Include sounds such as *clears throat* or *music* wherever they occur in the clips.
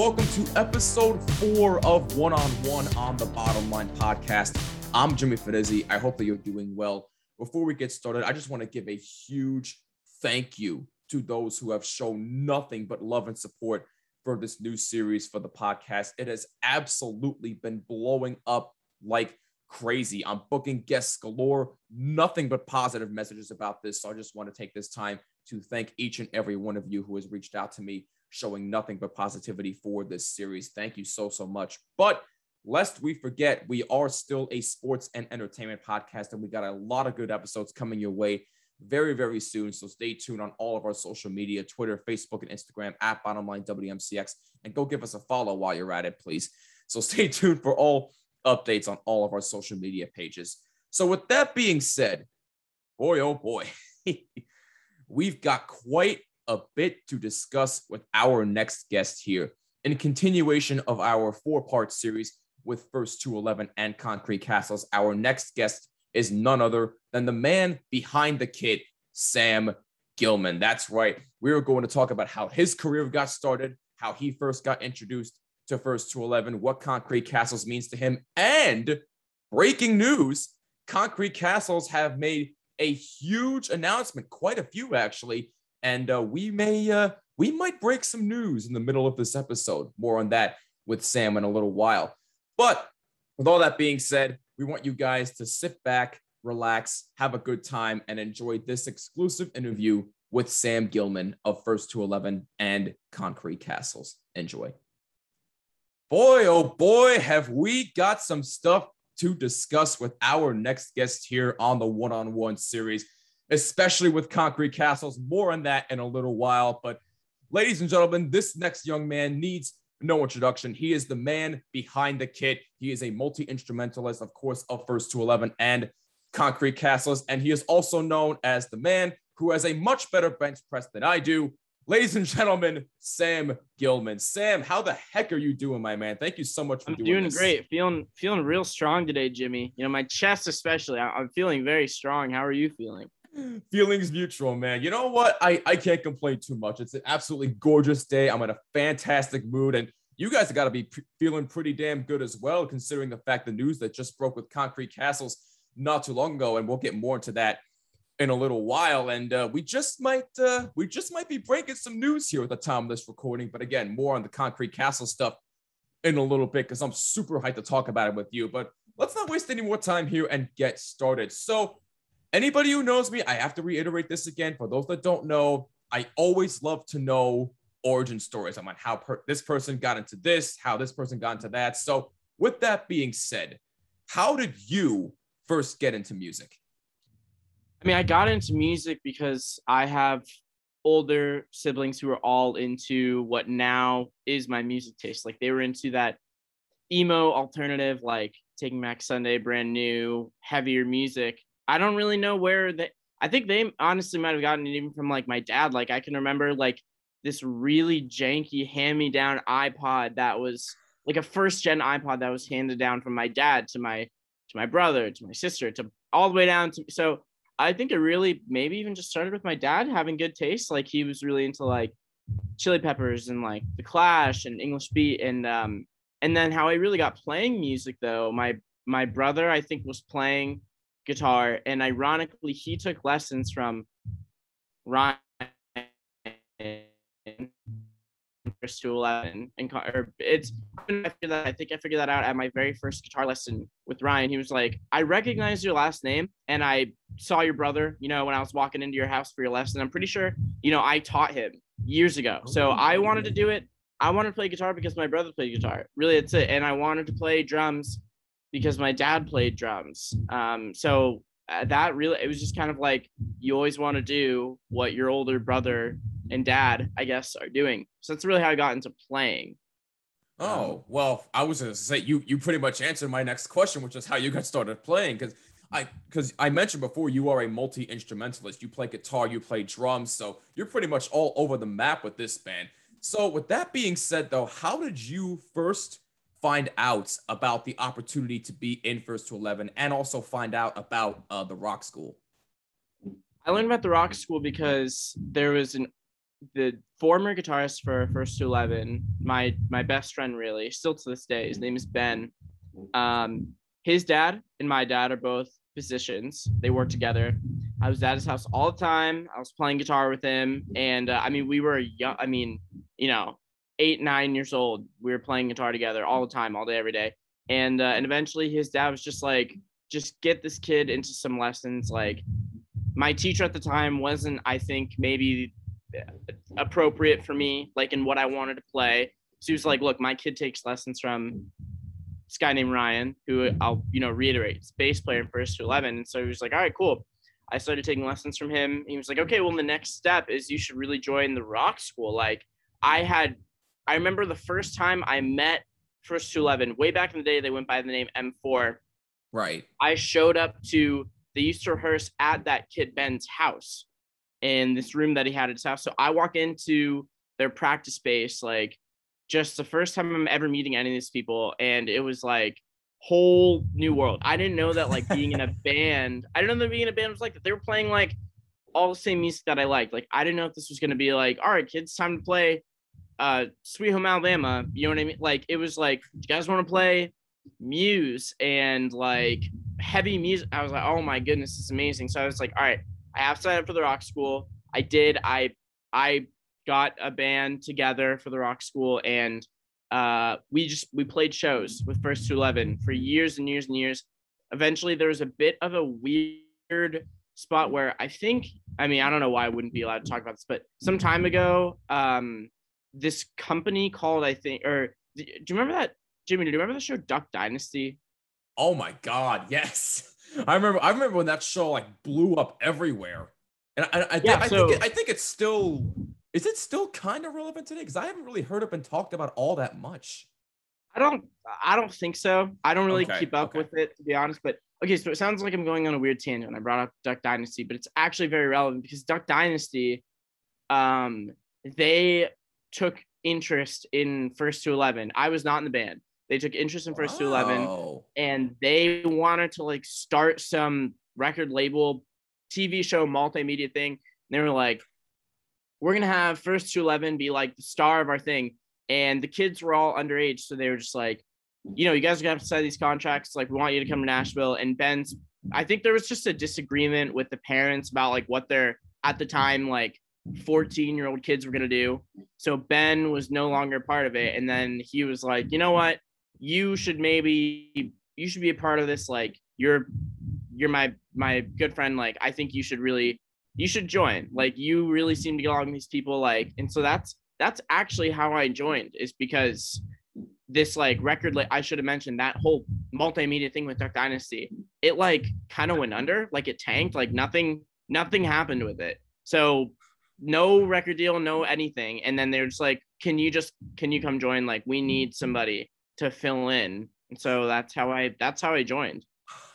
welcome to episode four of One on One on the Bottom Line podcast. I'm Jimmy Fedezzi. I hope that you're doing well. Before we get started, I just want to give a huge thank you to those who have shown nothing but love and support for this new series for the podcast. It has absolutely been blowing up like crazy. I'm booking guests galore, nothing but positive messages about this. So I just want to take this time to thank each and every one of you who has reached out to me, showing nothing but positivity for this series. Thank you so, so much. But lest we forget, we are still a sports and entertainment podcast, and we got a lot of good episodes coming your way very, very soon. So stay tuned on all of our social media Twitter, Facebook, and Instagram at Bottomline WMCX. And go give us a follow while you're at it, please. So *laughs* stay tuned for all updates on all of our social media pages. So, with that being said, boy, oh boy, *laughs* we've got quite a bit to discuss with our next guest here. In continuation of our four part series with First to 11 and Concrete Castles, our next guest is none other than the man behind the kit, Sam Gilman. That's right. We are going to talk about how his career got started, how he first got introduced to First to 11, what Concrete Castles means to him, and breaking news Concrete Castles have made a huge announcement, quite a few actually, and uh, we may uh, we might break some news in the middle of this episode. More on that with Sam in a little while. But with all that being said, we want you guys to sit back, relax, have a good time, and enjoy this exclusive interview with Sam Gilman of First to 11 and Concrete Castles. Enjoy. Boy, oh boy, have we got some stuff to discuss with our next guest here on the one on one series, especially with Concrete Castles. More on that in a little while. But, ladies and gentlemen, this next young man needs no introduction. He is the man behind the kit. He is a multi instrumentalist, of course, of First to 11 and Concrete Castles. And he is also known as the man who has a much better bench press than I do. Ladies and gentlemen, Sam Gilman. Sam, how the heck are you doing, my man? Thank you so much for doing. I'm doing, doing this. great. Feeling feeling real strong today, Jimmy. You know, my chest especially. I'm feeling very strong. How are you feeling? Feelings mutual, man. You know what? I, I can't complain too much. It's an absolutely gorgeous day. I'm in a fantastic mood. And you guys have got to be p- feeling pretty damn good as well, considering the fact the news that just broke with Concrete Castles not too long ago. And we'll get more into that in a little while. And uh, we just might uh, we just might be breaking some news here at the time of this recording. But again, more on the Concrete Castle stuff in a little bit because I'm super hyped to talk about it with you. But let's not waste any more time here and get started. So anybody who knows me, I have to reiterate this again. For those that don't know, I always love to know origin stories. I'm on how per- this person got into this, how this person got into that. So, with that being said, how did you first get into music? I mean, I got into music because I have older siblings who are all into what now is my music taste. Like they were into that emo alternative, like Taking Back Sunday, brand new, heavier music. I don't really know where they. I think they honestly might have gotten it even from like my dad. Like I can remember like this really janky hand-me-down iPod that was like a first gen iPod that was handed down from my dad to my to my brother to my sister to all the way down to so I think it really maybe even just started with my dad having good taste. Like he was really into like Chili Peppers and like The Clash and English Beat and um and then how I really got playing music though. My my brother I think was playing guitar and ironically he took lessons from Ryan first to 11 and or it's I that I think I figured that out at my very first guitar lesson with Ryan. He was like, I recognize your last name and I saw your brother, you know, when I was walking into your house for your lesson. I'm pretty sure, you know, I taught him years ago. Oh, so I wanted to do it. I wanted to play guitar because my brother played guitar. Really, it's it. And I wanted to play drums because my dad played drums. Um, so uh, that really, it was just kind of like you always want to do what your older brother and dad, I guess, are doing. So that's really how I got into playing. Oh, well, I was gonna say you you pretty much answered my next question, which is how you got started playing. Because I because I mentioned before you are a multi-instrumentalist. You play guitar, you play drums, so you're pretty much all over the map with this band. So with that being said though, how did you first find out about the opportunity to be in First to Eleven and also find out about uh, the rock school? I learned about the rock school because there was an the former guitarist for First to Eleven, my my best friend really, still to this day. His name is Ben. Um, his dad and my dad are both physicians. They work together. I was at his house all the time. I was playing guitar with him, and uh, I mean, we were young. I mean, you know, eight, nine years old. We were playing guitar together all the time, all day, every day. And uh, and eventually, his dad was just like, just get this kid into some lessons. Like, my teacher at the time wasn't, I think, maybe appropriate for me, like in what I wanted to play. So he was like, look, my kid takes lessons from this guy named Ryan, who I'll, you know, reiterate, is bass player in first to 11. And so he was like, all right, cool. I started taking lessons from him. He was like, okay, well, the next step is you should really join the rock school. Like I had, I remember the first time I met First to 11, way back in the day, they went by the name M4. Right. I showed up to, they used to rehearse at that kid Ben's house in this room that he had at his house. So I walk into their practice space, like just the first time I'm ever meeting any of these people. And it was like, whole new world. I didn't know that like being in a *laughs* band, I didn't know that being in a band was like that. They were playing like all the same music that I liked. Like I didn't know if this was gonna be like, all right, kids, time to play uh Sweet Home Alabama. You know what I mean? Like it was like, you guys want to play Muse and like heavy music? I was like, oh my goodness, it's amazing. So I was like, all right, I have to sign up for the rock school. I did. I I got a band together for the rock school and uh, we just we played shows with First to Eleven for years and years and years. Eventually, there was a bit of a weird spot where I think I mean I don't know why I wouldn't be allowed to talk about this, but some time ago, um, this company called I think or do you remember that Jimmy? Do you remember the show Duck Dynasty? Oh my God, yes. *laughs* I remember. I remember when that show like blew up everywhere, and I, I, yeah, I so, think it, I think it's still is it still kind of relevant today? Because I haven't really heard it been talked about all that much. I don't. I don't think so. I don't really okay, keep up okay. with it to be honest. But okay, so it sounds like I'm going on a weird tangent. I brought up Duck Dynasty, but it's actually very relevant because Duck Dynasty, um, they took interest in First to Eleven. I was not in the band. They took interest in First to Eleven, and they wanted to like start some record label, TV show, multimedia thing. And they were like, we're gonna have first to 11 be like the star of our thing and the kids were all underage so they were just like you know you guys are gonna have to sign these contracts like we want you to come to nashville and ben's i think there was just a disagreement with the parents about like what their at the time like 14 year old kids were gonna do so ben was no longer part of it and then he was like you know what you should maybe you should be a part of this like you're you're my my good friend like i think you should really you should join. Like you really seem to get along with these people. Like, and so that's that's actually how I joined is because this like record like I should have mentioned that whole multimedia thing with Duck Dynasty. It like kind of went under, like it tanked, like nothing nothing happened with it. So no record deal, no anything. And then they're just like, can you just can you come join? Like we need somebody to fill in. And so that's how I that's how I joined.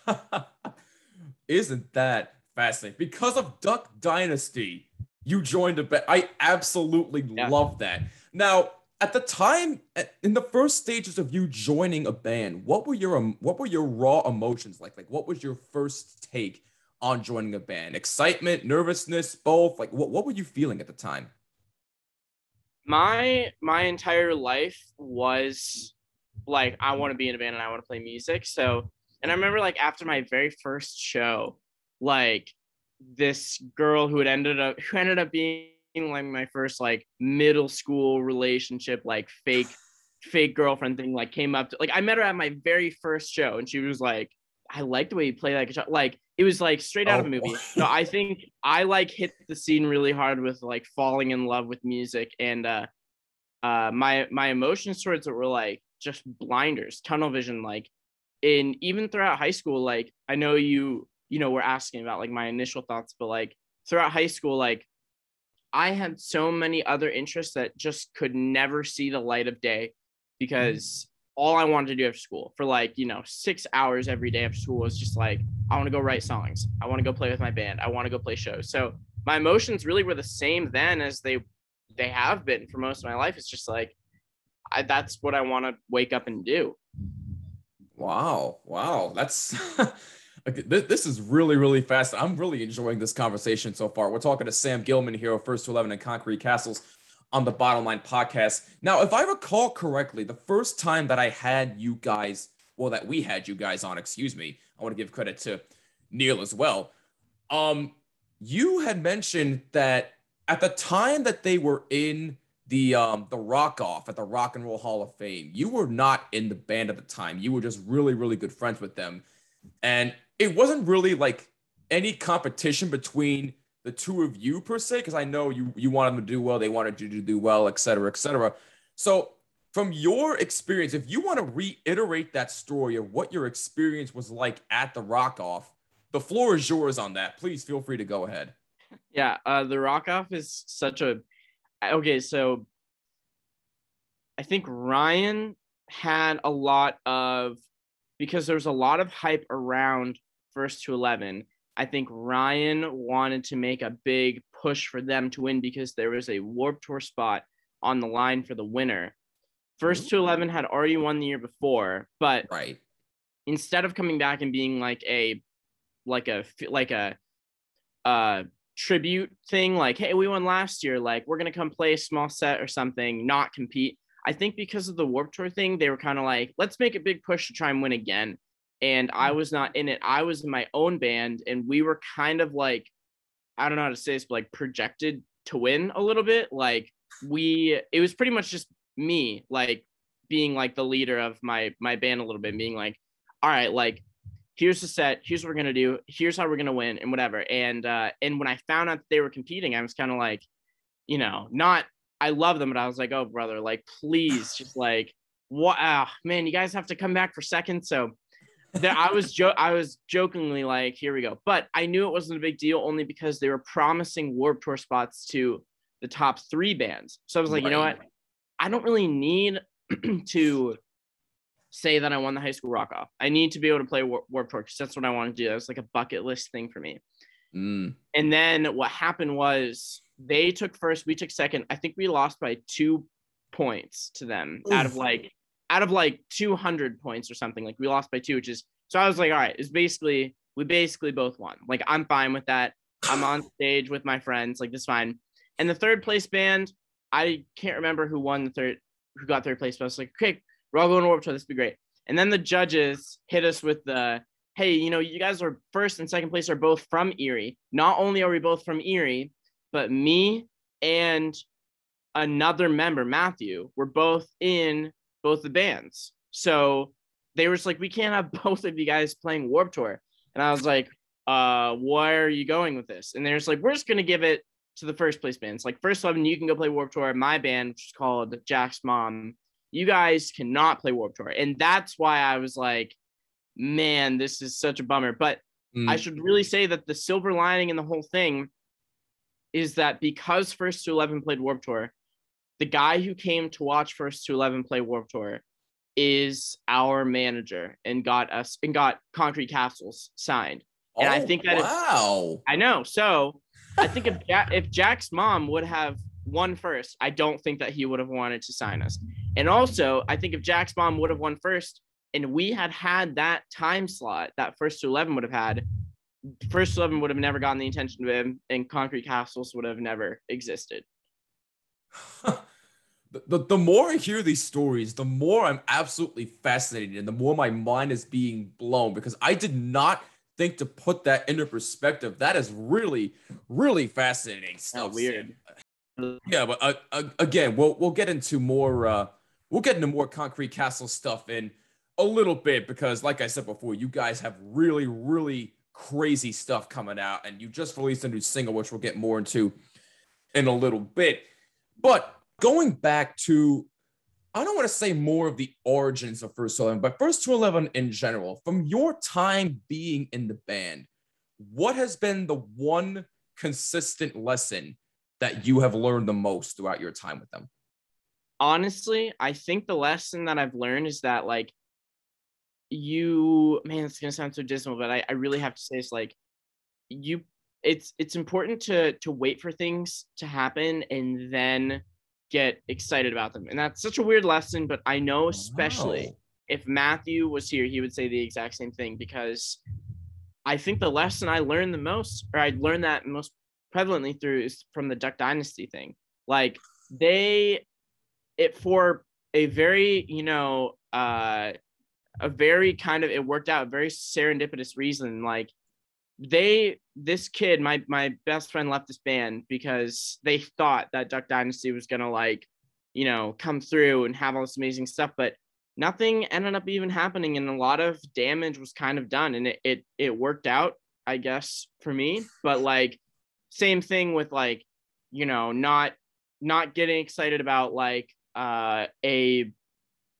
*laughs* Isn't that fascinating. Because of Duck Dynasty, you joined a band. I absolutely yeah. love that. Now, at the time, in the first stages of you joining a band, what were your what were your raw emotions like? Like, what was your first take on joining a band? Excitement, nervousness, both. Like, what what were you feeling at the time? My my entire life was like I want to be in a band and I want to play music. So, and I remember like after my very first show, like this girl who had ended up who ended up being like my first like middle school relationship like fake fake girlfriend thing like came up to like I met her at my very first show and she was like I like the way you play that guitar like it was like straight out oh. of a movie so I think I like hit the scene really hard with like falling in love with music and uh uh my my emotions towards it were like just blinders tunnel vision like in even throughout high school like I know you you know, were asking about like my initial thoughts, but like throughout high school, like I had so many other interests that just could never see the light of day because mm. All I wanted to do after school for like, you know, six hours every day after school was just like, I want to go write songs. I want to go play with my band. I want to go play shows. So my emotions really were the same then as they they have been for most of my life. It's just like I, that's what I want to wake up and do. Wow. Wow. That's *laughs* Okay, this is really, really fast. I'm really enjoying this conversation so far. We're talking to Sam Gilman here of First to 11 and Concrete Castles on the Bottom Line podcast. Now, if I recall correctly, the first time that I had you guys, well, that we had you guys on, excuse me, I want to give credit to Neil as well. Um, you had mentioned that at the time that they were in the um the rock off at the Rock and Roll Hall of Fame, you were not in the band at the time. You were just really, really good friends with them. And it wasn't really like any competition between the two of you per se, because I know you you wanted them to do well, they wanted you to do well, et cetera, et cetera. So from your experience, if you want to reiterate that story of what your experience was like at the rock off, the floor is yours on that. Please feel free to go ahead. Yeah, uh, the rock off is such a okay. So I think Ryan had a lot of because there's a lot of hype around first to 11 i think ryan wanted to make a big push for them to win because there was a warp tour spot on the line for the winner. First to 11 had already won the year before but right. instead of coming back and being like a like a like a uh tribute thing like hey we won last year like we're gonna come play a small set or something not compete I think because of the Warp Tour thing, they were kind of like, let's make a big push to try and win again. And I mm. was not in it. I was in my own band, and we were kind of like, I don't know how to say this, but like projected to win a little bit. Like we, it was pretty much just me, like being like the leader of my my band a little bit, being like, all right, like here's the set, here's what we're gonna do, here's how we're gonna win, and whatever. And uh, and when I found out that they were competing, I was kind of like, you know, not I love them, but I was like, oh brother, like please, just like what? Ah, man, you guys have to come back for second. So that I was jo- I was jokingly like, here we go. But I knew it wasn't a big deal only because they were promising Warp Tour spots to the top three bands. So I was like, right. you know what? I don't really need *clears throat* to say that I won the high school rock off. I need to be able to play Warp, Warp Tour because that's what I want to do. That's like a bucket list thing for me. Mm. And then what happened was they took first, we took second. I think we lost by two points to them Oof. out of like out of like 200 points or something. Like we lost by two, which is so I was like, all right, it's basically we basically both won. Like I'm fine with that. I'm on *sighs* stage with my friends, like this fine. And the third place band, I can't remember who won the third, who got third place, but I was like, okay, we're all going to Warp Tour. This would be great. And then the judges hit us with the, hey, you know, you guys are first and second place are both from Erie. Not only are we both from Erie, but me and another member, Matthew, were both in both the bands. So they were just like, we can't have *laughs* both of you guys playing Warp Tour. And I was like, uh, where are you going with this? And they're just like, we're just gonna give it to the first place bands. Like first eleven, you can go play Warp Tour. My band, which is called Jack's Mom, you guys cannot play Warp Tour. And that's why I was like, man, this is such a bummer. But mm. I should really say that the silver lining in the whole thing is that because First to Eleven played Warp Tour, the guy who came to watch First to Eleven play Warp Tour is our manager and got us and got Concrete Castles signed. And oh, I think that wow, I know. So I think if ja- if Jack's mom would have won first, I don't think that he would have wanted to sign us. And also, I think if Jack's mom would have won first, and we had had that time slot that first to eleven would have had, First Eleven would have never gotten the attention of him, and Concrete Castles would have never existed. *laughs* the, the, the more I hear these stories, the more I'm absolutely fascinated, and the more my mind is being blown because I did not think to put that into perspective. That is really, really fascinating stuff. Oh, weird. Yeah, but uh, uh, again, we'll we'll get into more. Uh, we'll get into more Concrete Castle stuff in a little bit because, like I said before, you guys have really, really crazy stuff coming out, and you just released a new single, which we'll get more into in a little bit. But going back to, I don't want to say more of the origins of First to Eleven, but First to Eleven in general, from your time being in the band, what has been the one consistent lesson that you have learned the most throughout your time with them? Honestly, I think the lesson that I've learned is that like you man it's gonna sound so dismal but I, I really have to say it's like you it's it's important to to wait for things to happen and then get excited about them and that's such a weird lesson but i know especially wow. if matthew was here he would say the exact same thing because I think the lesson I learned the most, or I learned that most prevalently through is from the Duck Dynasty thing. Like they, it for a very, you know, uh, a very kind of it worked out a very serendipitous reason. Like they, this kid, my my best friend left this band because they thought that Duck Dynasty was gonna like, you know, come through and have all this amazing stuff, but nothing ended up even happening and a lot of damage was kind of done and it it, it worked out i guess for me but like same thing with like you know not not getting excited about like uh a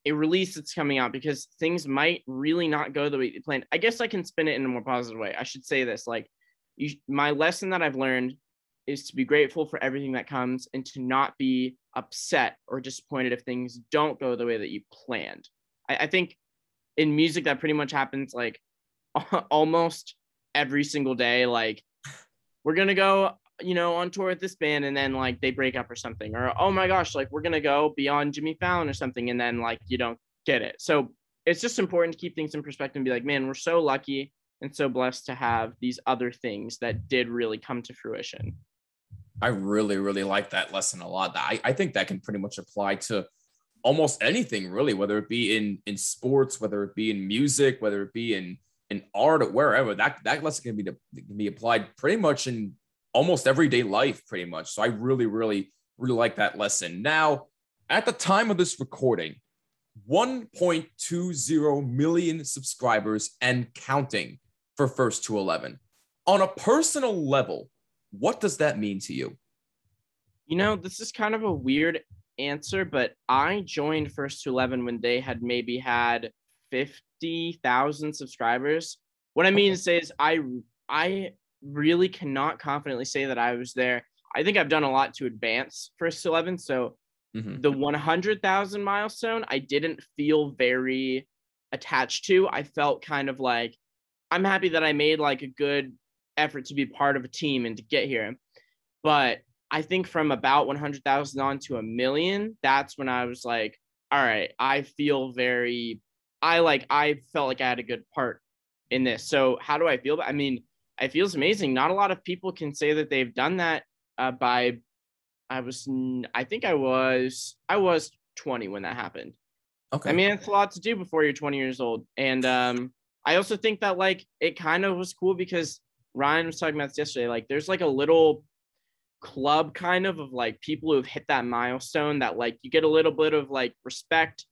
a release that's coming out because things might really not go the way you planned i guess i can spin it in a more positive way i should say this like you, my lesson that i've learned is to be grateful for everything that comes and to not be upset or disappointed if things don't go the way that you planned. I, I think in music that pretty much happens like *laughs* almost every single day. Like we're gonna go, you know, on tour with this band and then like they break up or something, or oh my gosh, like we're gonna go beyond Jimmy Fallon or something, and then like you don't get it. So it's just important to keep things in perspective and be like, man, we're so lucky and so blessed to have these other things that did really come to fruition. I really, really like that lesson a lot. I, I think that can pretty much apply to almost anything really, whether it be in in sports, whether it be in music, whether it be in in art or wherever. That that lesson can be can be applied pretty much in almost everyday life, pretty much. So I really, really, really like that lesson. Now, at the time of this recording, 1.20 million subscribers and counting for First to 11. On a personal level, what does that mean to you? You know, this is kind of a weird answer, but I joined First to 11 when they had maybe had 50,000 subscribers. What I mean to say is I I really cannot confidently say that I was there. I think I've done a lot to advance First 11, so mm-hmm. the 100,000 milestone I didn't feel very attached to. I felt kind of like I'm happy that I made like a good effort to be part of a team and to get here. But I think from about 100,000 on to a million, that's when I was like, all right, I feel very, I like, I felt like I had a good part in this. So how do I feel? I mean, it feels amazing. Not a lot of people can say that they've done that uh, by, I was, I think I was, I was 20 when that happened. Okay. I mean, it's a lot to do before you're 20 years old. And um, I also think that like it kind of was cool because Ryan was talking about this yesterday. Like, there's like a little club kind of of like people who've hit that milestone that like you get a little bit of like respect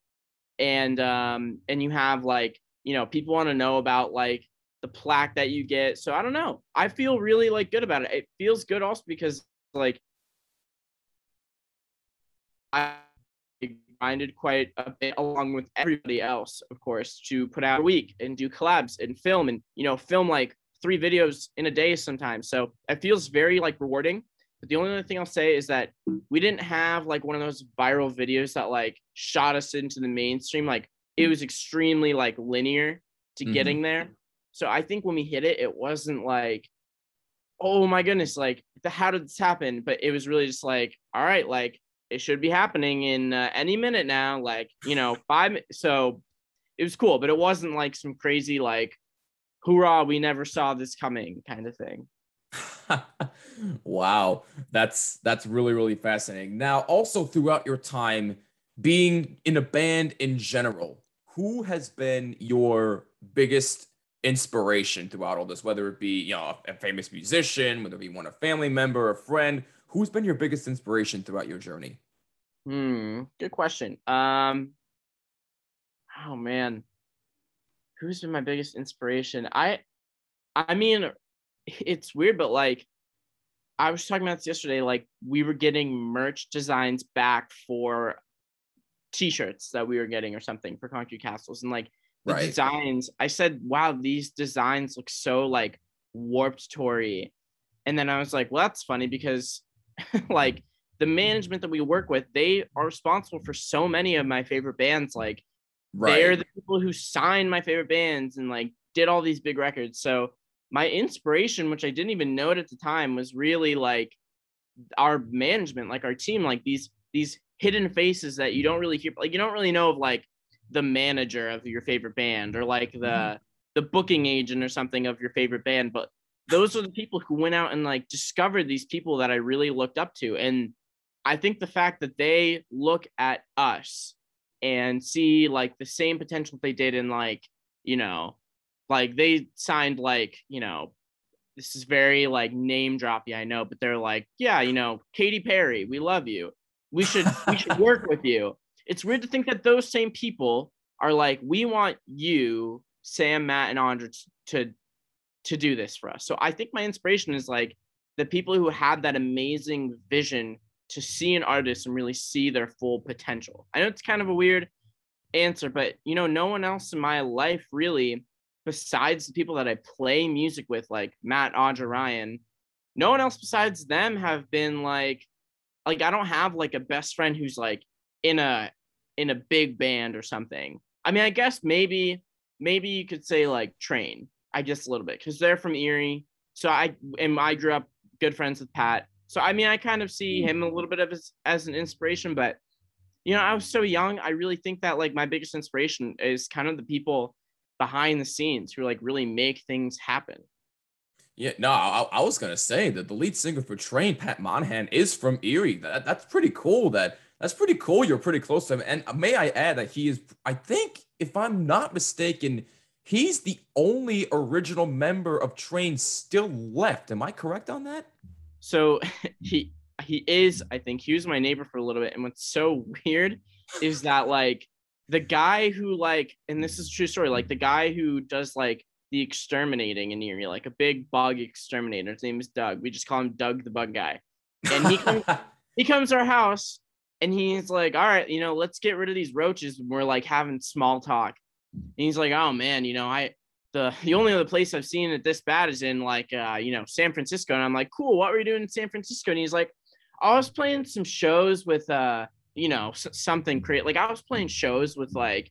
and um and you have like you know people want to know about like the plaque that you get so i don't know i feel really like good about it it feels good also because like i grinded quite a bit along with everybody else of course to put out a week and do collabs and film and you know film like three videos in a day sometimes. So it feels very like rewarding. But the only other thing I'll say is that we didn't have like one of those viral videos that like shot us into the mainstream. Like it was extremely like linear to mm-hmm. getting there. So I think when we hit it, it wasn't like, oh my goodness, like the, how did this happen? But it was really just like, all right, like it should be happening in uh, any minute now. Like you know, *laughs* five. So it was cool, but it wasn't like some crazy like hoorah, we never saw this coming kind of thing. *laughs* wow, that's that's really really fascinating. Now, also throughout your time being in a band in general, who has been your biggest inspiration throughout all this? Whether it be you know a famous musician, whether it be one a family member, a friend, who's been your biggest inspiration throughout your journey? Hmm, good question. Um, oh man, who's been my biggest inspiration? I I mean, it's weird, but like I was talking about this yesterday, like we were getting merch designs back for t-shirts that we were getting or something for concrete castles and like the right. designs i said wow these designs look so like warped tory and then i was like well that's funny because *laughs* like the management that we work with they are responsible for so many of my favorite bands like Right. They're the people who signed my favorite bands and like did all these big records. So my inspiration, which I didn't even know it at the time, was really like our management, like our team, like these these hidden faces that you don't really hear. Like you don't really know of like the manager of your favorite band or like the mm-hmm. the booking agent or something of your favorite band, but those are the people who went out and like discovered these people that I really looked up to. And I think the fact that they look at us and see like the same potential they did in like, you know, like they signed like, you know, this is very like name droppy, I know, but they're like, yeah, you know, Katy Perry, we love you. We should we should *laughs* work with you. It's weird to think that those same people are like, we want you, Sam, Matt, and Audra to to do this for us. So I think my inspiration is like the people who have that amazing vision to see an artist and really see their full potential. I know it's kind of a weird answer, but you know, no one else in my life really, besides the people that I play music with, like Matt, Audra, Ryan, no one else besides them have been like, like I don't have like a best friend who's like in a in a big band or something. I mean, I guess maybe maybe you could say like Train. I just a little bit because they're from Erie. So I and I grew up good friends with Pat. So I mean, I kind of see hmm. him a little bit of as, as an inspiration, but you know, I was so young. I really think that like my biggest inspiration is kind of the people behind the scenes who like really make things happen. Yeah, no, I, I, was gonna say that the lead singer for Train, Pat Monahan, is from Erie. That that's pretty cool. That that's pretty cool. You're pretty close to him. And may I add that he is, I think, if I'm not mistaken, he's the only original member of Train still left. Am I correct on that? So *laughs* he he is, I think, he was my neighbor for a little bit. And what's so *laughs* weird is that like the guy who like, and this is true story, like the guy who does like the exterminating in Erie, like a big bug exterminator. His name is Doug. We just call him Doug the bug guy. And he comes *laughs* he comes to our house and he's like, all right, you know, let's get rid of these roaches. And we're like having small talk. And he's like, oh man, you know, I the the only other place I've seen it this bad is in like uh, you know, San Francisco. And I'm like, cool, what were you doing in San Francisco? And he's like, I was playing some shows with uh, you know, something create like I was playing shows with like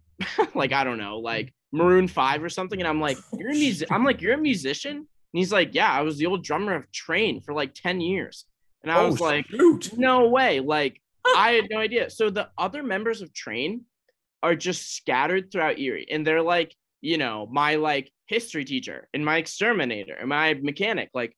*laughs* like I don't know, like Maroon 5 or something. And I'm like, you're a music I'm like, you're a musician? And he's like, Yeah, I was the old drummer of Train for like 10 years. And I oh, was like, shoot. no way. Like, I had no idea. So the other members of Train are just scattered throughout Erie. And they're like, you know, my like history teacher and my exterminator and my mechanic. Like,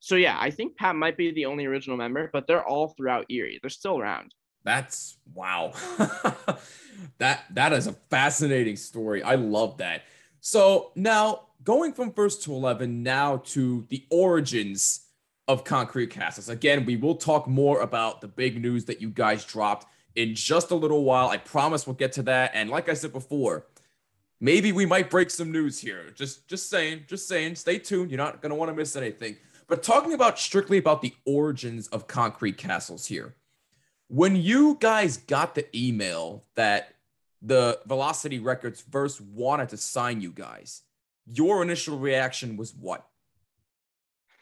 so yeah, I think Pat might be the only original member, but they're all throughout Erie. They're still around. That's wow. *laughs* that that is a fascinating story. I love that. So now going from first to 11 now to the origins of Concrete Castles. Again, we will talk more about the big news that you guys dropped in just a little while. I promise we'll get to that. And like I said before, maybe we might break some news here. Just just saying, just saying, stay tuned. You're not going to want to miss anything. But talking about strictly about the origins of Concrete Castles here. When you guys got the email that the Velocity Records first wanted to sign you guys, your initial reaction was what?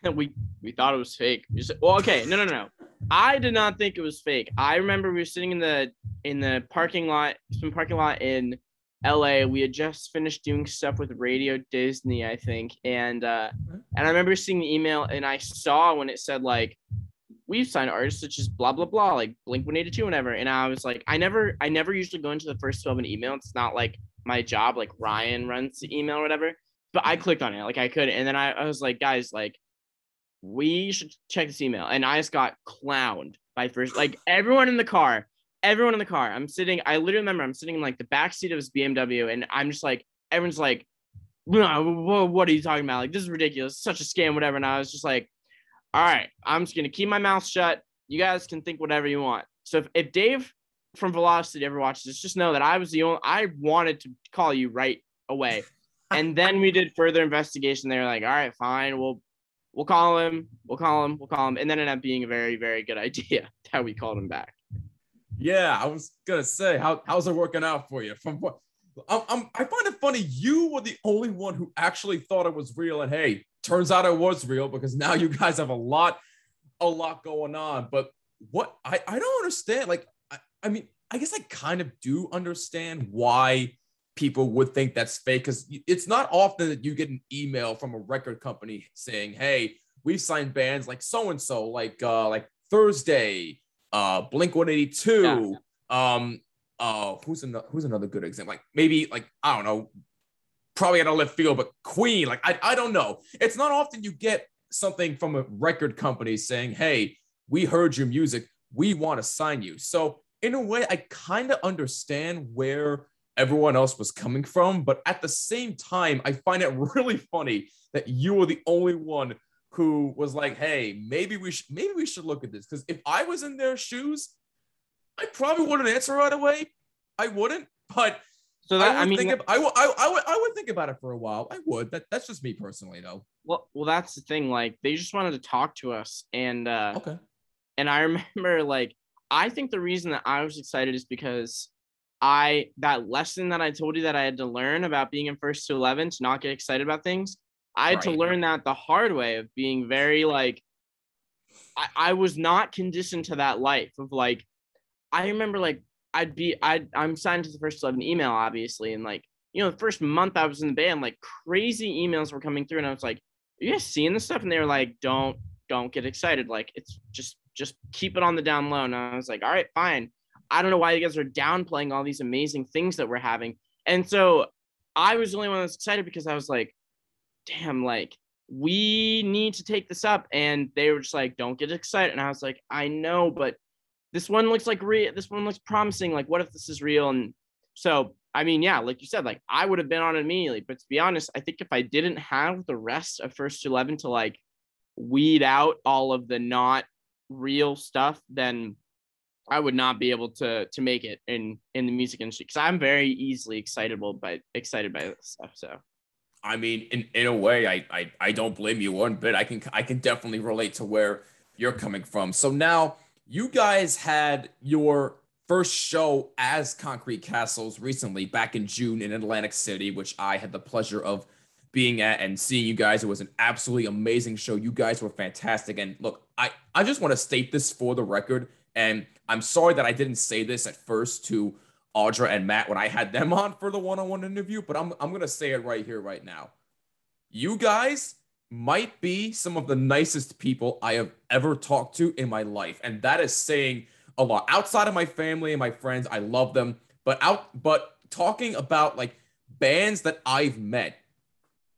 *laughs* we we thought it was fake. We said, well, okay, no, no, no. I did not think it was fake. I remember we were sitting in the in the parking lot, some parking lot in LA. We had just finished doing stuff with Radio Disney, I think, and uh, and I remember seeing the email, and I saw when it said like we've signed artists such as blah blah blah, like Blink One Eighty Two, whatever. And I was like, I never, I never usually go into the First to Eleven email. It's not like my job. Like Ryan runs the email or whatever. But I clicked on it, like I could, and then I, I was like, guys, like we should check this email. And I just got clowned by first, like everyone in the car, everyone in the car. I'm sitting, I literally remember I'm sitting in like the back seat of his BMW, and I'm just like, everyone's like, what are you talking about? Like, this is ridiculous. Such a scam, whatever. And I was just like, all right, I'm just gonna keep my mouth shut. You guys can think whatever you want. So if, if Dave from Velocity ever watches this, just know that I was the only I wanted to call you right away. and then we did further investigation. They were like, all right, fine, we'll we'll call him, we'll call him, we'll call him, and then ended up being a very, very good *laughs* idea how we called him back. Yeah, I was gonna say, how how's it working out for you? From what I'm, I'm, I find it funny. You were the only one who actually thought it was real, and hey, turns out it was real because now you guys have a lot, a lot going on. But what I I don't understand. Like, I, I mean, I guess I kind of do understand why people would think that's fake because it's not often that you get an email from a record company saying, "Hey, we've signed bands like so and so, like uh, like Thursday, uh, Blink One Eighty Two, um, uh, who's another who's another good example? Like maybe like I don't know, probably out of left field, but Queen, like I, I don't know. It's not often you get something from a record company saying, "Hey, we heard your music, we want to sign you." So in a way, I kind of understand where everyone else was coming from, but at the same time, I find it *laughs* really funny that you were the only one who was like, "Hey, maybe we should maybe we should look at this." Because if I was in their shoes, I probably wouldn't answer right away. I wouldn't, but so that, I, I mean, think of, I, w- I, I would I would think about it for a while. I would. That that's just me personally, though. Well, well, that's the thing. Like, they just wanted to talk to us, and uh, okay. And I *laughs* remember, like, I think the reason that I was excited is because I that lesson that I told you that I had to learn about being in first to eleven to not get excited about things. I had right. to learn that the hard way of being very like. I, I was not conditioned to that life of like. I remember like I'd be I I'm signed to the first eleven email obviously and like you know the first month I was in the band like crazy emails were coming through and I was like are you guys seeing this stuff and they were like don't don't get excited like it's just just keep it on the down low and I was like all right fine I don't know why you guys are downplaying all these amazing things that we're having. And so I was the only one that's excited because I was like damn like we need to take this up. And they were just like don't get excited. And I was like I know but this one looks like real this one looks promising. Like what if this is real? And so i mean yeah like you said like i would have been on it immediately. But to be honest i think if i didn't have the rest of first 11 to like weed out all of the not real stuff then i would not be able to to make it in in the music industry because i'm very easily excitable by excited by this stuff so i mean in in a way I, I i don't blame you one bit i can i can definitely relate to where you're coming from so now you guys had your first show as Concrete Castles recently back in June in Atlantic City, which I had the pleasure of being at and seeing you guys. It was an absolutely amazing show. You guys were fantastic. And look, I, I just want to state this for the record. And I'm sorry that I didn't say this at first to Audra and Matt when I had them *laughs* on for the one on one interview, but I'm, I'm going to say it right here, right now. You guys might be some of the nicest people I have ever talked to in my life. And that is saying a lot. Outside of my family and my friends, I love them. But out but talking about like bands that I've met,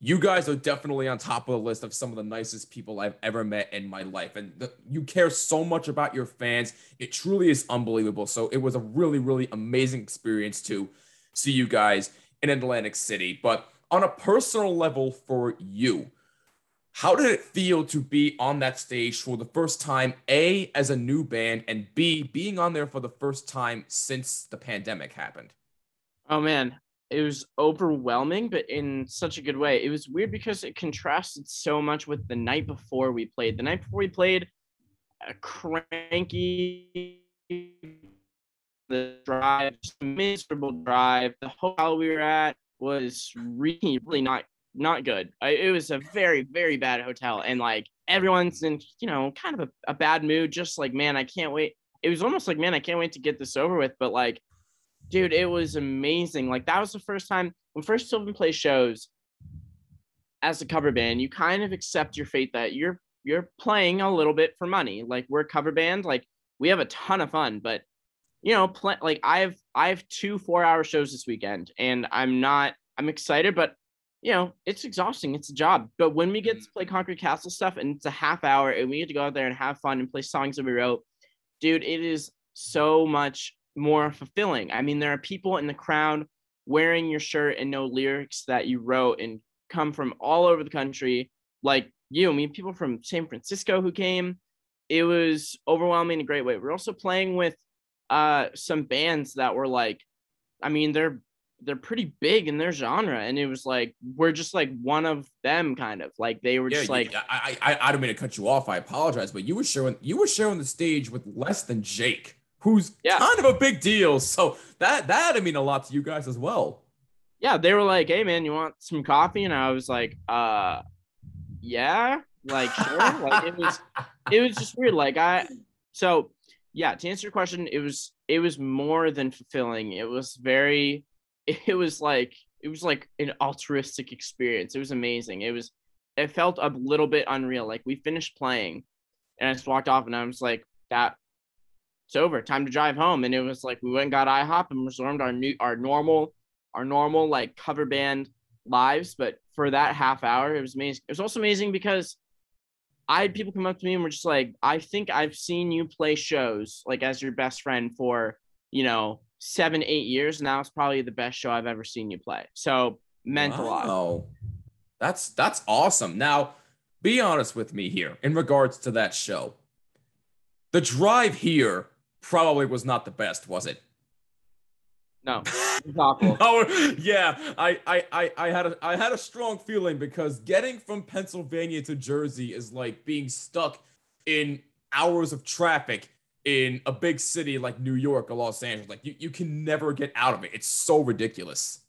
you guys are definitely on top of the list of some of the nicest people I've ever met in my life. And the, you care so much about your fans. It truly is unbelievable. So it was a really, really amazing experience to see you guys in Atlantic City. But on a personal level for you, how did it feel to be on that stage for the first time, A, as a new band, and B, being on there for the first time since the pandemic happened? Oh, man. It was overwhelming, but in such a good way. It was weird because it contrasted so much with the night before we played. The night before we played, a cranky the drive, miserable drive. The hotel we were at was really, really not not good. I, it was a very, very bad hotel. And like everyone's in, you know, kind of a, a bad mood. Just like, man, I can't wait. It was almost like, man, I can't wait to get this over with. But like, dude, it was amazing. Like that was the first time when First to Eleven plays shows as a cover band, you kind of accept your fate that you're you're playing a little bit for money. Like we're a cover band, like we have a ton of fun, but you know, play, like I have I have two four hour shows this weekend, and I'm not I'm excited, but you know, it's exhausting. It's a job. But when we get to mm-hmm. play Concrete Castle stuff and it's a half hour and we get to go out there and have fun and play songs that we wrote, dude, it is so much more fulfilling. I mean, there are people in the crowd wearing your shirt and know lyrics that you wrote and come from all over the country, like you. I mean, people from San Francisco who came. It was overwhelming in a great way. We're also playing with uh some bands that were like, I mean, they're they're pretty big in their genre and it was like we're just like one of them kind of like they were yeah, just like I, I I don't mean to cut you off I apologize but you were showing you were showing the stage with less than Jake who's yeah. kind of a big deal so that that I mean a lot to you guys as well yeah they were like hey man you want some coffee and I was like uh yeah like sure like it was it was just weird like I so yeah to answer your question it was it was more than fulfilling it was very it was like it was like an altruistic experience. It was amazing. It was it felt a little bit unreal. Like we finished playing and I just walked off and I was like, that it's over. Time to drive home. And it was like we went and got IHOP and resumed our new our normal our normal like cover band lives, but for that half hour, it was amazing. It was also amazing because I had people come up to me and were just like, I think I've seen you play shows like as your best friend for, you know, seven, eight years. Now it's probably the best show I've ever seen you play. So meant wow. a lot. Oh, That's that's awesome. Now, be honest with me here in regards to that show. The drive here probably was not the best, was it? No, *laughs* awful. no, yeah, I, I, I, I had a, I had a strong feeling because getting from Pennsylvania to Jersey is like being stuck in hours of traffic in a big city like New York or Los Angeles. Like you, you can never get out of it. It's so ridiculous.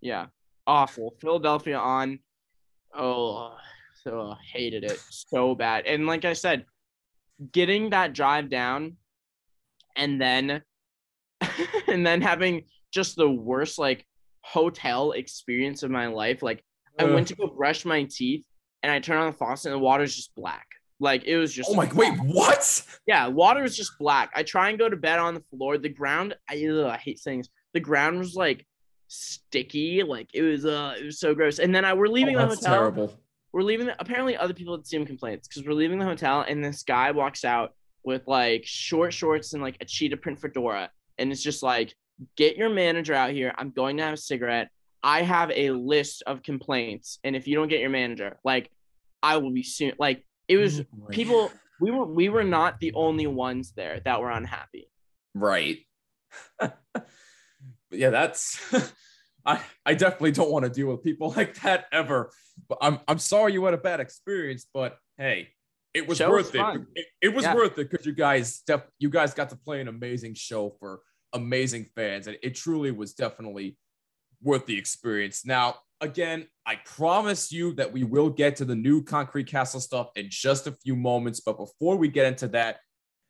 Yeah, awful. Philadelphia on. Oh, so hated it so bad. And like I said, getting that drive down, and then, *laughs* and then having just the worst like hotel experience of my life. Like I went to go brush my teeth and I turn on the faucet and the water's just black. Like it was just. Oh my! Wait, *laughs* what? Yeah, water was just black. I try and go to bed on the floor. The ground. I, ugh, I hate saying this. The ground was like sticky. Like it was. Uh, it was so gross. And then I we're leaving oh, the hotel. Terrible. We're leaving. The, apparently, other people had same complaints because we're leaving the hotel and this guy walks out with like short shorts and like a cheetah print fedora, and it's just like get your manager out here. I'm going to have a cigarette. I have a list of complaints. And if you don't get your manager, like I will be soon. Like it was oh people, we were we were not the only ones there that were unhappy. Right. *laughs* yeah, that's *laughs* I I definitely don't want to deal with people *laughs* like that ever. But I'm I'm sorry you had a bad experience, but hey, it was worth it. it. it. was yeah. worth it because you guys def- you guys got to play an amazing show for amazing fans. And it truly was definitely worth the experience. Now, again, I promise you that we will get to the new Concrete Castle stuff in just a few moments. But before we get into that,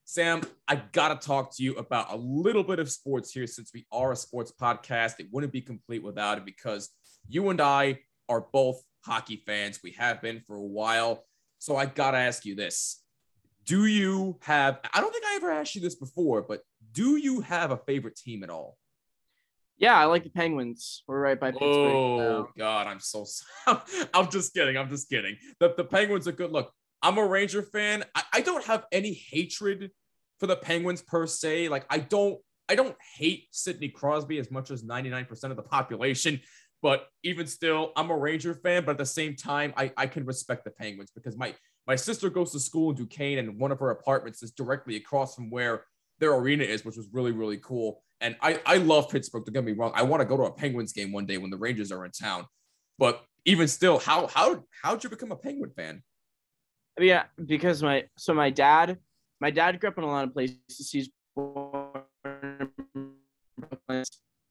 Sam, I got to talk to you about a little bit of sports here since we are a sports podcast. It wouldn't be complete without it because you and I are both hockey fans. We have been for a while. So I got to ask you this. Do you have, I don't think I ever asked you this before, but do you have a favorite team at all? Yeah, I like the Penguins. We're right by Pittsburgh. Oh God, I'm so. *laughs* I'm just kidding. I'm just kidding. The the Penguins are good. Look, I'm a Ranger fan. I, I don't have any hatred for the Penguins per se. Like I don't I don't hate Sidney Crosby as much as 99% of the population. But even still, I'm a Ranger fan. But at the same time, I, I can respect the Penguins because my my sister goes to school in Duquesne, and one of her apartments is directly across from where their arena is, which was really, really cool. And I, I love Pittsburgh. Don't get me wrong. I want to go to a Penguins game one day when the Rangers are in town. But even still, how how how'd you become a Penguin fan? Yeah, because my so my dad, my dad grew up in a lot of places. He's born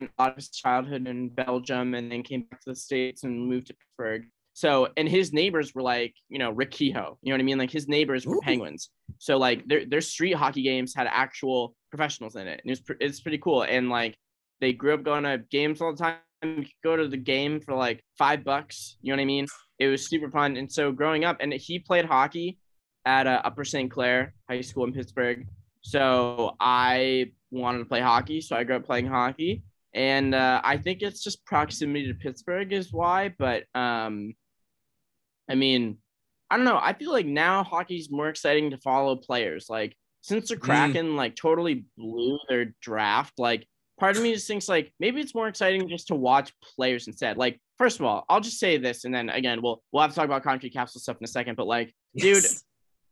a lot of his childhood in Belgium, and then came back to the states and moved to Pittsburgh. So, and his neighbors were like, you know, Rick Kehoe, you know what I mean? Like his neighbors were Ooh. Penguins. So like their, their street hockey games had actual professionals in it. And it was, pre- it's pretty cool. And like they grew up going to games all the time. You could go to the game for like five bucks. You know what I mean? It was super fun. And so growing up, and he played hockey at uh, Upper St. Clair High School in Pittsburgh. So I wanted to play hockey. So I grew up playing hockey. And uh, I think it's just proximity to Pittsburgh is why. But um, I mean, I don't know. I feel like now hockey's more exciting to follow players. Like since the mm. Kraken mm. like totally blew their draft, like part of me just thinks like maybe it's more exciting just to watch players instead. Like first of all, I'll just say this, and then again, we'll we'll have to talk about Concrete Castle stuff in a second. But like, yes. dude,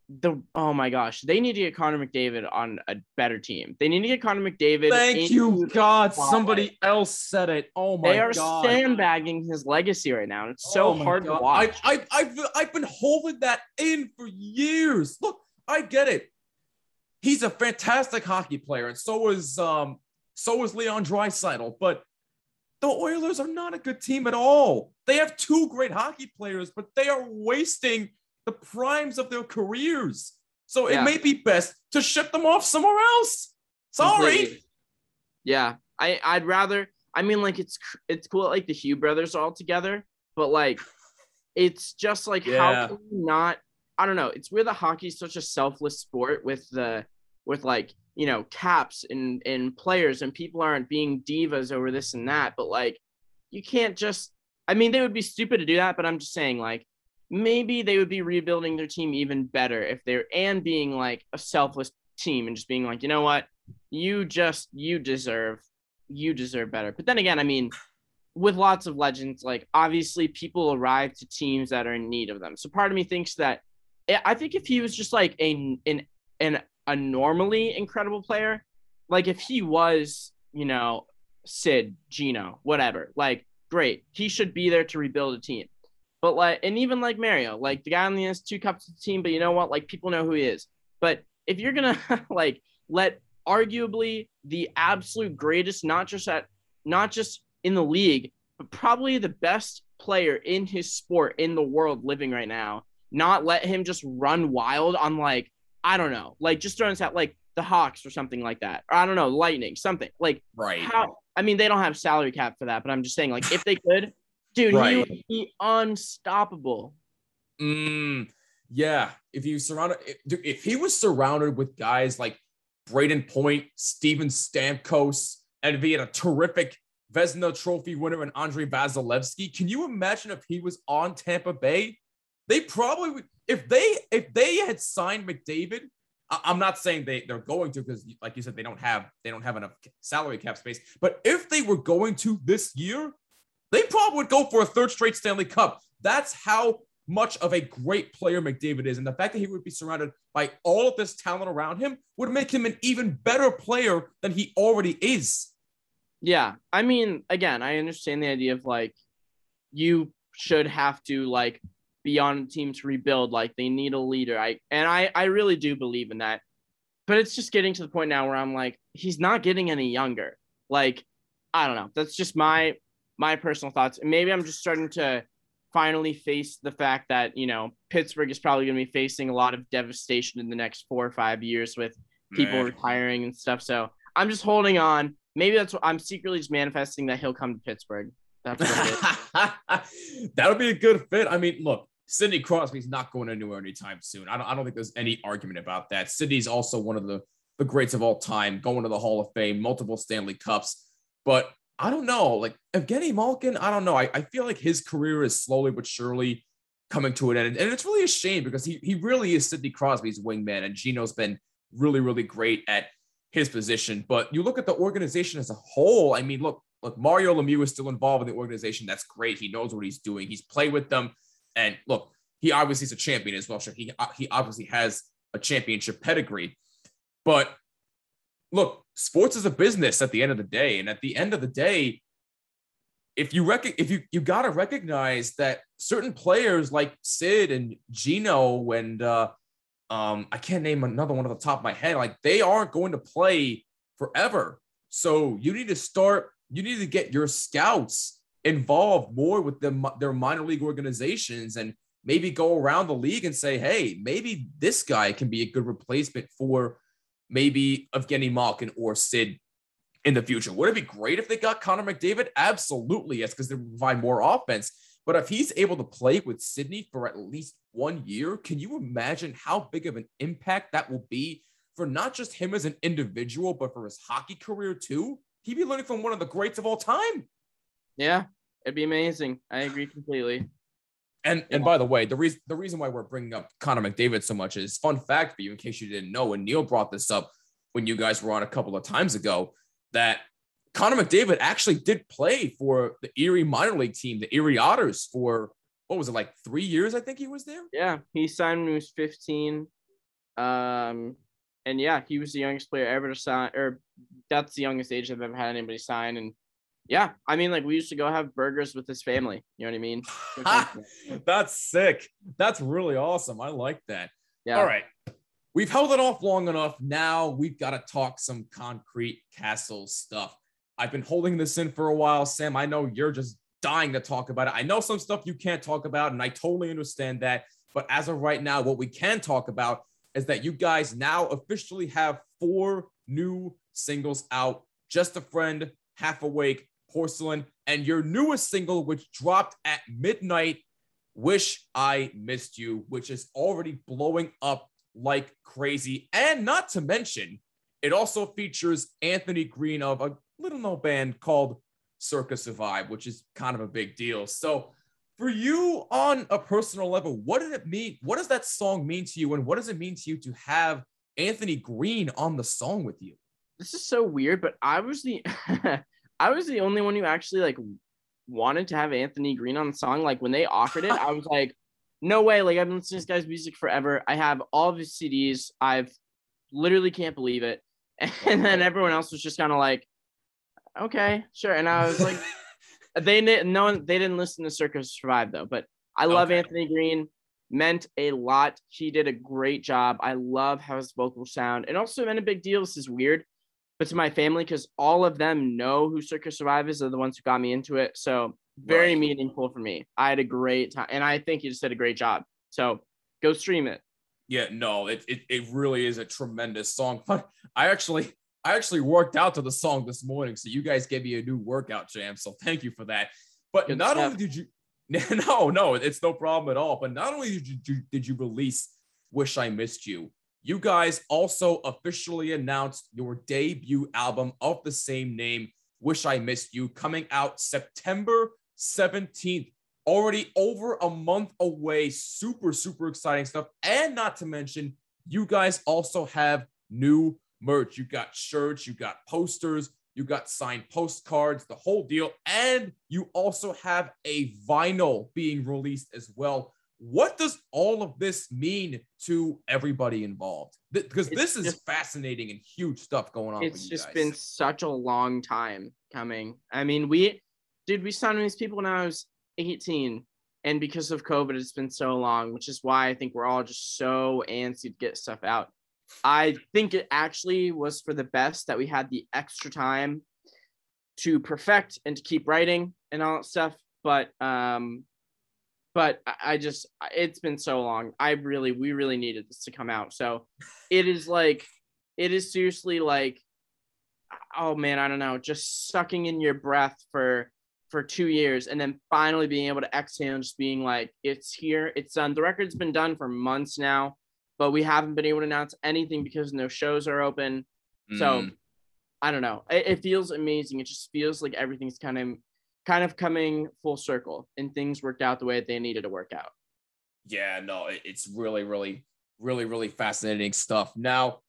the oh my gosh, they need to get Connor McDavid on a better team. They need to get Connor McDavid. Thank you, God. Somebody else said it. Oh my god. They are God. sandbagging his legacy right now. It's so oh hard God. to watch. I, I, I've I've been holding that in for years. Look, I get it. He's a fantastic hockey player, and so is um so is Leon Draisaitl, but the Oilers are not a good team at all. They have two great hockey players, but they are wasting the primes of their careers. So yeah. it may be best to ship them off somewhere else. Sorry. Completely. Yeah, I I'd rather. I mean, like it's it's cool. Like the Hughes brothers are all together, but like *laughs* it's just like yeah. how can you not? I don't know. It's weird that hockey is such a selfless sport with the with like you know caps and and players and people aren't being divas over this and that. But like you can't just I mean, they would be stupid to do that, but I'm just saying, like, maybe they would be rebuilding their team even better if they're and being like a selfless team and just being like, you know what, you just you deserve you deserve better. But then again, I mean, with lots of legends, like obviously people arrive to teams that are in need of them. So part of me thinks that eh, I think if he was just like a an an a normally incredible player, like if he was, you know, Sid, Gino, whatever, like great, he should be there to rebuild a team. But like, and even like Mario, like the guy only has two cups of the team, but you know what? Like people know who he is. But if you're gonna *laughs* like let arguably the absolute greatest, not just at not just in the league, but probably the best player in his sport in the world living right now, not let him just run wild on like, I don't know, like just throwing out like the Hawks or something like that. Or I don't know, Lightning, something like right. How I mean, they don't have salary cap for that, but I'm just saying, like, if they could, dude, right. he would be unstoppable. Mm, yeah, if you surrounded, if, if he was surrounded with guys like Brayden Point, Steven Stamkos, and had a terrific Vezina Trophy winner and Andrei Vasilevskiy, can you imagine if he was on Tampa Bay? They probably would. If they if they had signed McDavid, I'm not saying they they're going to because, like you said, they don't have they don't have enough salary cap space. But if they were going to this year, they probably would go for a third straight Stanley Cup. That's how much of a great player McDavid is. And the fact that he would be surrounded by all of this talent around him would make him an even better player than he already is. Yeah. I mean, again, I understand the idea of like you should have to like be on a team to rebuild. Like they need a leader. I and I I really do believe in that. But it's just getting to the point now where I'm like, he's not getting any younger. Like, I don't know. That's just my my personal thoughts. And maybe I'm just starting to finally face the fact that you know Pittsburgh is probably going to be facing a lot of devastation in the next four or five years with people Man. retiring and stuff. So I'm just holding on. Maybe that's what I'm secretly just manifesting that he'll come to Pittsburgh. That's *laughs* that would be a good fit. I mean, look, Sidney Crosby's not going anywhere anytime soon. I don't, I don't think there's any argument about that. Sidney's also one of the, the greats of all time, going to the Hall of Fame, multiple Stanley Cups. But I don't know. Like Evgeny Malkin, I don't know. I, I feel like his career is slowly but surely coming to an end. And it's really a shame because he, he really is Sidney Crosby's wingman. And Gino's been really, really great at his position. But you look at the organization as a whole. I mean, look, look, Mario Lemieux is still involved in the organization. That's great. He knows what he's doing. He's played with them. And look, he obviously is a champion as well. Sure, he, uh, he obviously has a championship pedigree. But look, sports is a business at the end of the day. And at the end of the day, if you rec- if you you gotta recognize that certain players like Sid and Gino and uh, um, I can't name another one off the top of my head, like they aren't going to play forever. So you need to start. You need to get your scouts involved more with them, their minor league organizations, and maybe go around the league and say, hey, maybe this guy can be a good replacement for maybe Evgeny Malkin or Sid in the future. Would it be great if they got Connor McDavid? Absolutely, yes, because they provide more offense. But if he's able to play with Sidney for at least one year, can you imagine how big of an impact that will be for not just him as an individual, but for his hockey career too? He'd be learning from one of the greats of all time. Yeah, it'd be amazing. I agree completely. And yeah. and by the way, the reason the reason why we're bringing up Connor McDavid so much is fun fact for you, in case you didn't know, and Neil brought this up when you guys were on a couple of times ago, that Connor McDavid actually did play for the Erie minor league team, the Erie Otters, for what was it like three years? I think he was there. Yeah, he signed when he was 15. Um, and yeah, he was the youngest player ever to sign, or that's the youngest age I've ever had anybody sign. And yeah, I mean, like we used to go have burgers with his family. You know what I mean? *laughs* That's sick. That's really awesome. I like that. Yeah. All right. We've held it off long enough. Now we've got to talk some concrete castle stuff. I've been holding this in for a while, Sam. I know you're just dying to talk about it. I know some stuff you can't talk about, and I totally understand that. But as of right now, what we can talk about is that you guys now officially have four new singles out. Just a friend, half awake, Porcelain, and your newest single, which dropped at midnight, Wish I Missed You, which is already blowing up like crazy. And not to mention, it also features Anthony Green of a little known band called Circa Survive, which is kind of a big deal. So, for you on a personal level, what did it mean? What does that song mean to you? And what does it mean to you to have Anthony Green on the song with you? This is so weird, but I was the *laughs* I was the only one who actually like wanted to have Anthony Green on the song. Like when they offered it, I was like, no way. Like I've been listening to this guy's music forever. I have all of his CDs. I've literally can't believe it. *laughs* And then everyone else was just kind of like, okay, sure. And I was like, *laughs* they didn't no one they didn't listen to Circa Survive though. But I love okay. Anthony Green. Meant a lot. He did a great job. I love how his vocals sound. And also meant a big deal. This is weird, but to my family, because all of them know who Circa Survive is, are the ones who got me into it. So very right. meaningful for me. I had a great time. And I think you just did a great job. So go stream it. Yeah, no, it, it, it really is a tremendous song. I actually I actually worked out to the song this morning, so you guys gave me a new workout jam. So thank you for that. But Good not stuff. only did you, *laughs* no, no, it's no problem at all. But not only did you did you release "Wish I Missed You," you guys also officially announced your debut album of the same name, "Wish I Missed You," coming out September seventeenth. Already over a month away. Super super exciting stuff, and not to mention, you guys also have new merch. You got shirts, you got posters, you got signed postcards, the whole deal. And you also have a vinyl being released as well. What does all of this mean to everybody involved? Because it's this is just, fascinating and huge stuff going on. It's just guys. been such a long time coming. I mean, we did we signed these people when I was 18. And because of COVID, it's been so long, which is why I think we're all just so antsy to get stuff out. I think it actually was for the best that we had the extra time to perfect and to keep writing and all that stuff. But um, but I just it's been so long. I really we really needed this to come out. So *laughs* it is like it is seriously like oh man, I don't know, just sucking in your breath for for two years and then finally being able to exhale and just being like it's here, it's done. The record's been done for months now but we haven't been able to announce anything because no shows are open. Mm. So I don't know. It, it, feels amazing. It just feels like everything's kind of kind of coming full circle and things worked out the way they needed to work out. Yeah, no, it's really, really, really, really fascinating stuff. Now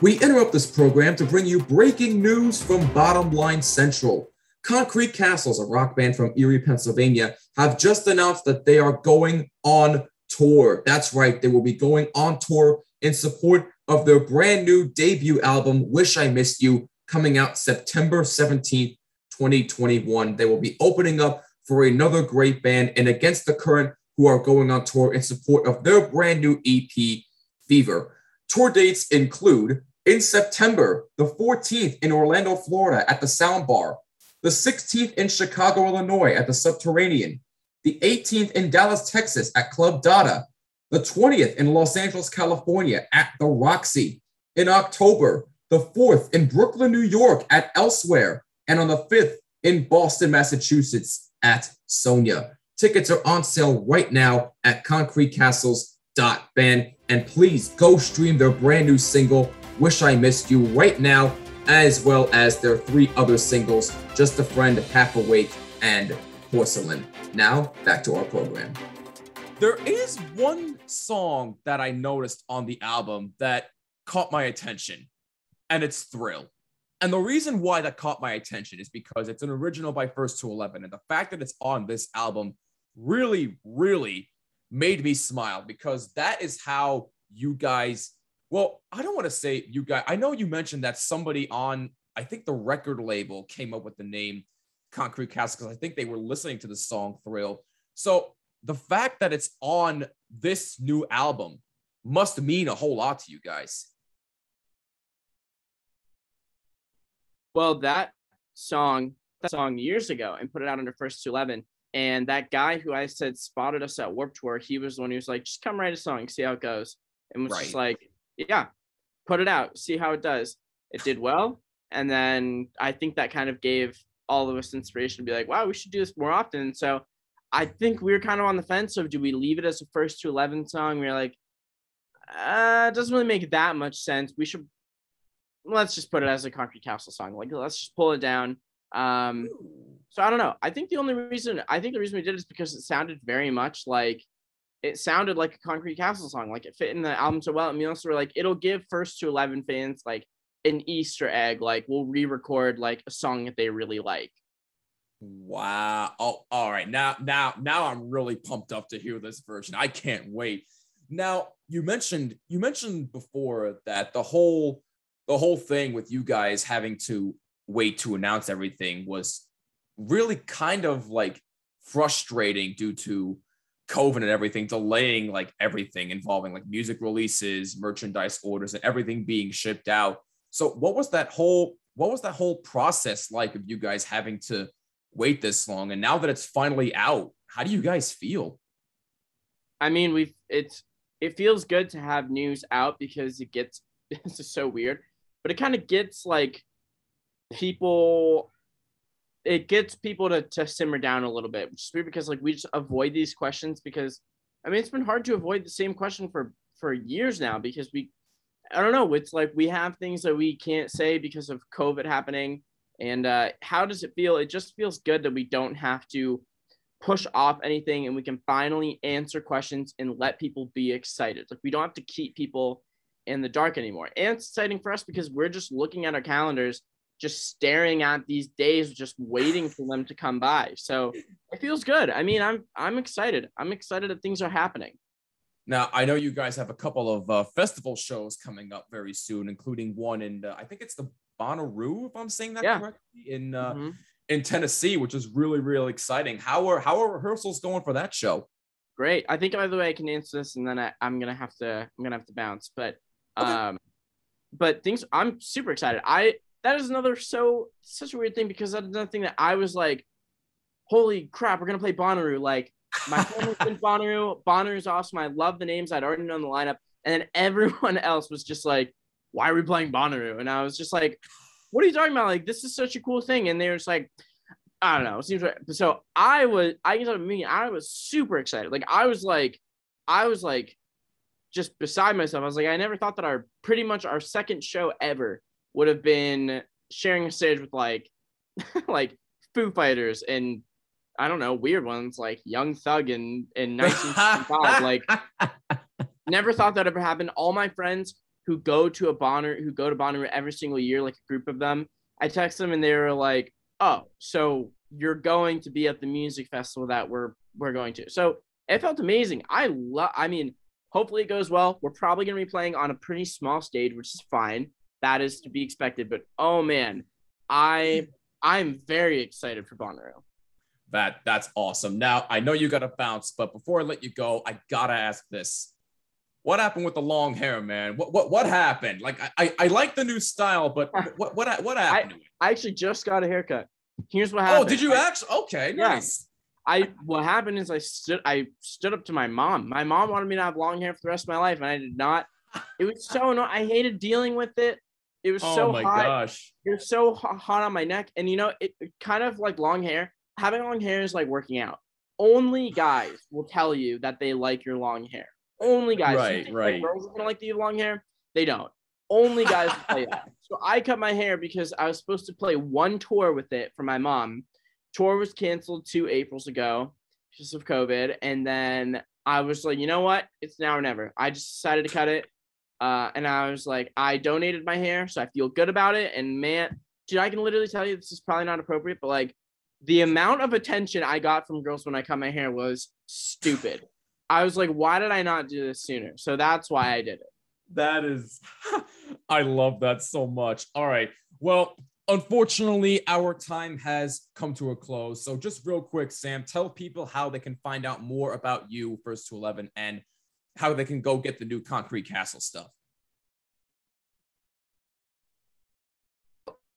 we interrupt this program to bring you breaking news from Bottom Line Central. Concrete Castles, a rock band from Erie, Pennsylvania, have just announced that they are going on tour. That's right, they will be going on tour in support of their brand new debut album, Wish I Missed You, coming out September 17th, 2021. They will be opening up for another great band and Against the Current, who are going on tour in support of their brand new EP, Fever. Tour dates include in September, the 14th in Orlando, Florida at the Sound Bar, the 16th in Chicago, Illinois at the Subterranean, the 18th in Dallas, Texas at Club Dada, the 20th in Los Angeles, California at the Roxy, in October, the 4th in Brooklyn, New York at Elsewhere, and on the 5th in Boston, Massachusetts at Sonia. Tickets are on sale right now at concretecastles.band. And please go stream their brand new single, Wish I Missed You, right now as well as their three other singles, Just a Friend, Half Awake, and Porcelain. Now, back to our program. There is one song that I noticed on the album that caught my attention, and it's Thrill. And the reason why that caught my attention is because it's an original by First to 11. And the fact that it's on this album really, really made me smile because that is how you guys well, I don't want to say you guys. I know you mentioned that somebody on, I think the record label came up with the name Concrete Castle because I think they were listening to the song Thrill. So the fact that it's on this new album must mean a whole lot to you guys. Well, that song, that song years ago and put it out under First to 11. And that guy who I said spotted us at Warped Tour, he was the one who was like, just come write a song, see how it goes. And was right. just like, yeah, put it out, see how it does. It did well. And then I think that kind of gave all of us inspiration to be like, wow, we should do this more often. So I think we were kind of on the fence of do we leave it as a first to 11 song? We are like, uh, it doesn't really make that much sense. We should let's just put it as a Concrete Castle song. Like let's just pull it down. Um, so I don't know. I think the only reason I think the reason we did it is because it sounded very much like it sounded like a Concrete Castle song. Like it fit in the album so well. And we also were like, it'll give first to eleven fans like an Easter egg. Like we'll re-record like a song that they really like. Wow. Oh, all right. Now, now, now I'm really pumped up to hear this version. I can't wait. Now, you mentioned you mentioned before that the whole the whole thing with you guys having to wait to announce everything was really kind of like frustrating due to COVID and everything, delaying like everything involving like music releases, merchandise orders, and everything being shipped out. So, what was that whole what was that whole process like of you guys having to wait this long? And now that it's finally out, how do you guys feel? I mean, we've it's it feels good to have news out because it gets *laughs* this is so weird, but it kind of gets like people it gets people to, to simmer down a little bit, weird because like we just avoid these questions because I mean it's been hard to avoid the same question for for years now because we I don't know, it's like we have things that we can't say because of COVID happening. And uh, how does it feel? It just feels good that we don't have to push off anything and we can finally answer questions and let people be excited. Like we don't have to keep people in the dark anymore. And it's exciting for us because we're just looking at our calendars just staring at these days, just waiting for them to come by. So it feels good. I mean, I'm I'm excited. I'm excited that things are happening. Now I know you guys have a couple of uh, festival shows coming up very soon, including one in uh, I think it's the Bonnaroo, if I'm saying that yeah. correctly, in uh, mm-hmm. in Tennessee, which is really really exciting. How are how are rehearsals going for that show? Great. I think by the way I can answer this, and then I, am gonna have to I'm gonna have to bounce, but. Okay. Um, but things I'm super excited. I that is another so such a weird thing because that's another thing that I was like, holy crap, we're gonna play Bonnaroo. Like my *laughs* family's been Bonnaroo. Bonnaroo's awesome. I love the names. I'd already known the lineup, and then everyone *laughs* else was just like, why are we playing Bonnaroo? And I was just like, what are you talking about? Like this is such a cool thing. And they're just like, I don't know. It seems right. So I was, I can tell me, I was super excited. Like I was like, I was like, just beside myself. I was like, I never thought that our pretty much our second show ever would have been sharing a stage with like *laughs* like Foo Fighters and I don't know weird ones like Young Thug and in 1965. *laughs* like *laughs* never thought that ever happened. All my friends who go to a Bonner who go to Bonner every single year, like a group of them, I text them and they were like, "Oh, so you're going to be at the music festival that we're we're going to." So it felt amazing. I love. I mean, hopefully it goes well. We're probably going to be playing on a pretty small stage, which is fine that is to be expected. But oh man, I I'm very excited for Bonnaroo. That that's awesome. Now I know you got to bounce, but before I let you go, I gotta ask this: What happened with the long hair, man? What what what happened? Like I I, I like the new style, but *laughs* what what what happened? I, I actually just got a haircut. Here's what happened. Oh, did you I, actually? Okay, nice. I what happened is I stood I stood up to my mom. My mom wanted me to have long hair for the rest of my life, and I did not. It was so annoying. I hated dealing with it. It was oh so my hot. gosh. It was so hot on my neck. And you know, it, kind of like long hair. Having long hair is like working out. Only guys will tell you that they like your long hair. Only guys. Right, right. Like, girls are gonna like the long hair. They don't. Only guys you that. *laughs* So I cut my hair because I was supposed to play one tour with it for my mom. Tour was canceled two Aprils ago because of COVID. And then I was like, you know what? It's now or never. I just decided to cut it. Uh, and I was like, I donated my hair, so I feel good about it. And man, dude, I can literally tell you this is probably not appropriate, but like the amount of attention I got from girls when I cut my hair was stupid. I was like, why did I not do this sooner? So that's why I did it. That is, *laughs* I love that so much. All right. Well, unfortunately, our time has come to a close. So, just real quick, Sam, tell people how they can find out more about you, First to 11, and how they can go get the new Concrete Castle stuff.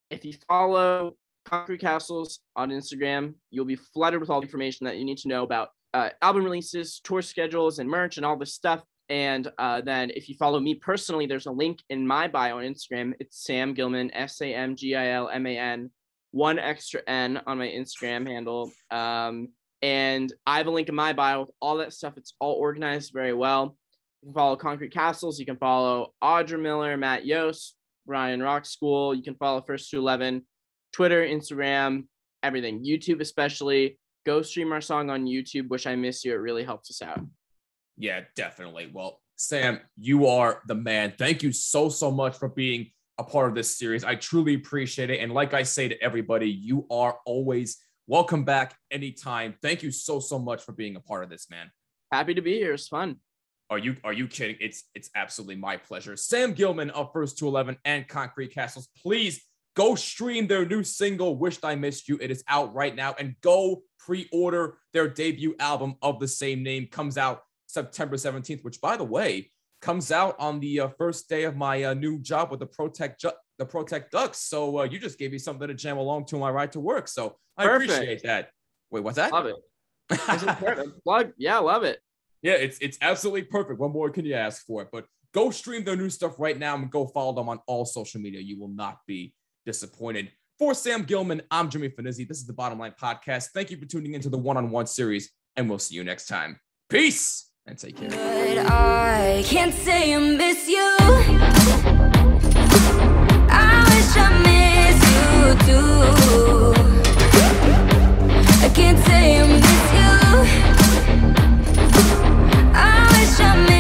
If you follow Concrete Castles on Instagram, you'll be flooded with all the information that you need to know about uh, album releases, tour schedules, and merch, and all this stuff. And uh, then if you follow me personally, there's a link in my bio on Instagram. It's Sam Gilman, S A M G I L M A N, one extra N on my Instagram handle. Um, and I have a link in my bio with all that stuff. It's all organized very well. You can follow Concrete Castles. You can follow Audra Miller, Matt Yost, Ryan Rock School. You can follow First to Eleven, Twitter, Instagram, everything, YouTube especially. Go stream our song on YouTube. Wish I Miss You. It really helps us out. Yeah, definitely. Well, Sam, you are the man. Thank you so so much for being a part of this series. I truly appreciate it. And like I say to everybody, you are always welcome back anytime. Thank you so so much for being a part of this, man. Happy to be here. It's fun. Are you are you kidding? It's it's absolutely my pleasure. Sam Gilman of First to Eleven and Concrete Castles. Please go stream their new single "Wished I Missed You." It is out right now, and go pre-order their debut album of the same name. Comes out September seventeenth. Which, by the way, comes out on the uh, first day of my uh, new job with the Protect Ju- the Protect Ducks. So uh, you just gave me something to jam along to my ride to work. So I Perfect. appreciate that. Wait, what's that? Love it. This is perfect. *laughs* Plug. Yeah, love it. Yeah, it's it's absolutely perfect. What more can you ask for? But go stream their new stuff right now and go follow them on all social media. You will not be disappointed. For Sam Gilman, I'm Jimmy Finizzi. This is the Bottom Line Podcast. Thank you for tuning into the one-on-one series, and we'll see you next time. Peace and take care. But I can't say I miss you. I wish I miss you too. I can't say I miss you. I wish I miss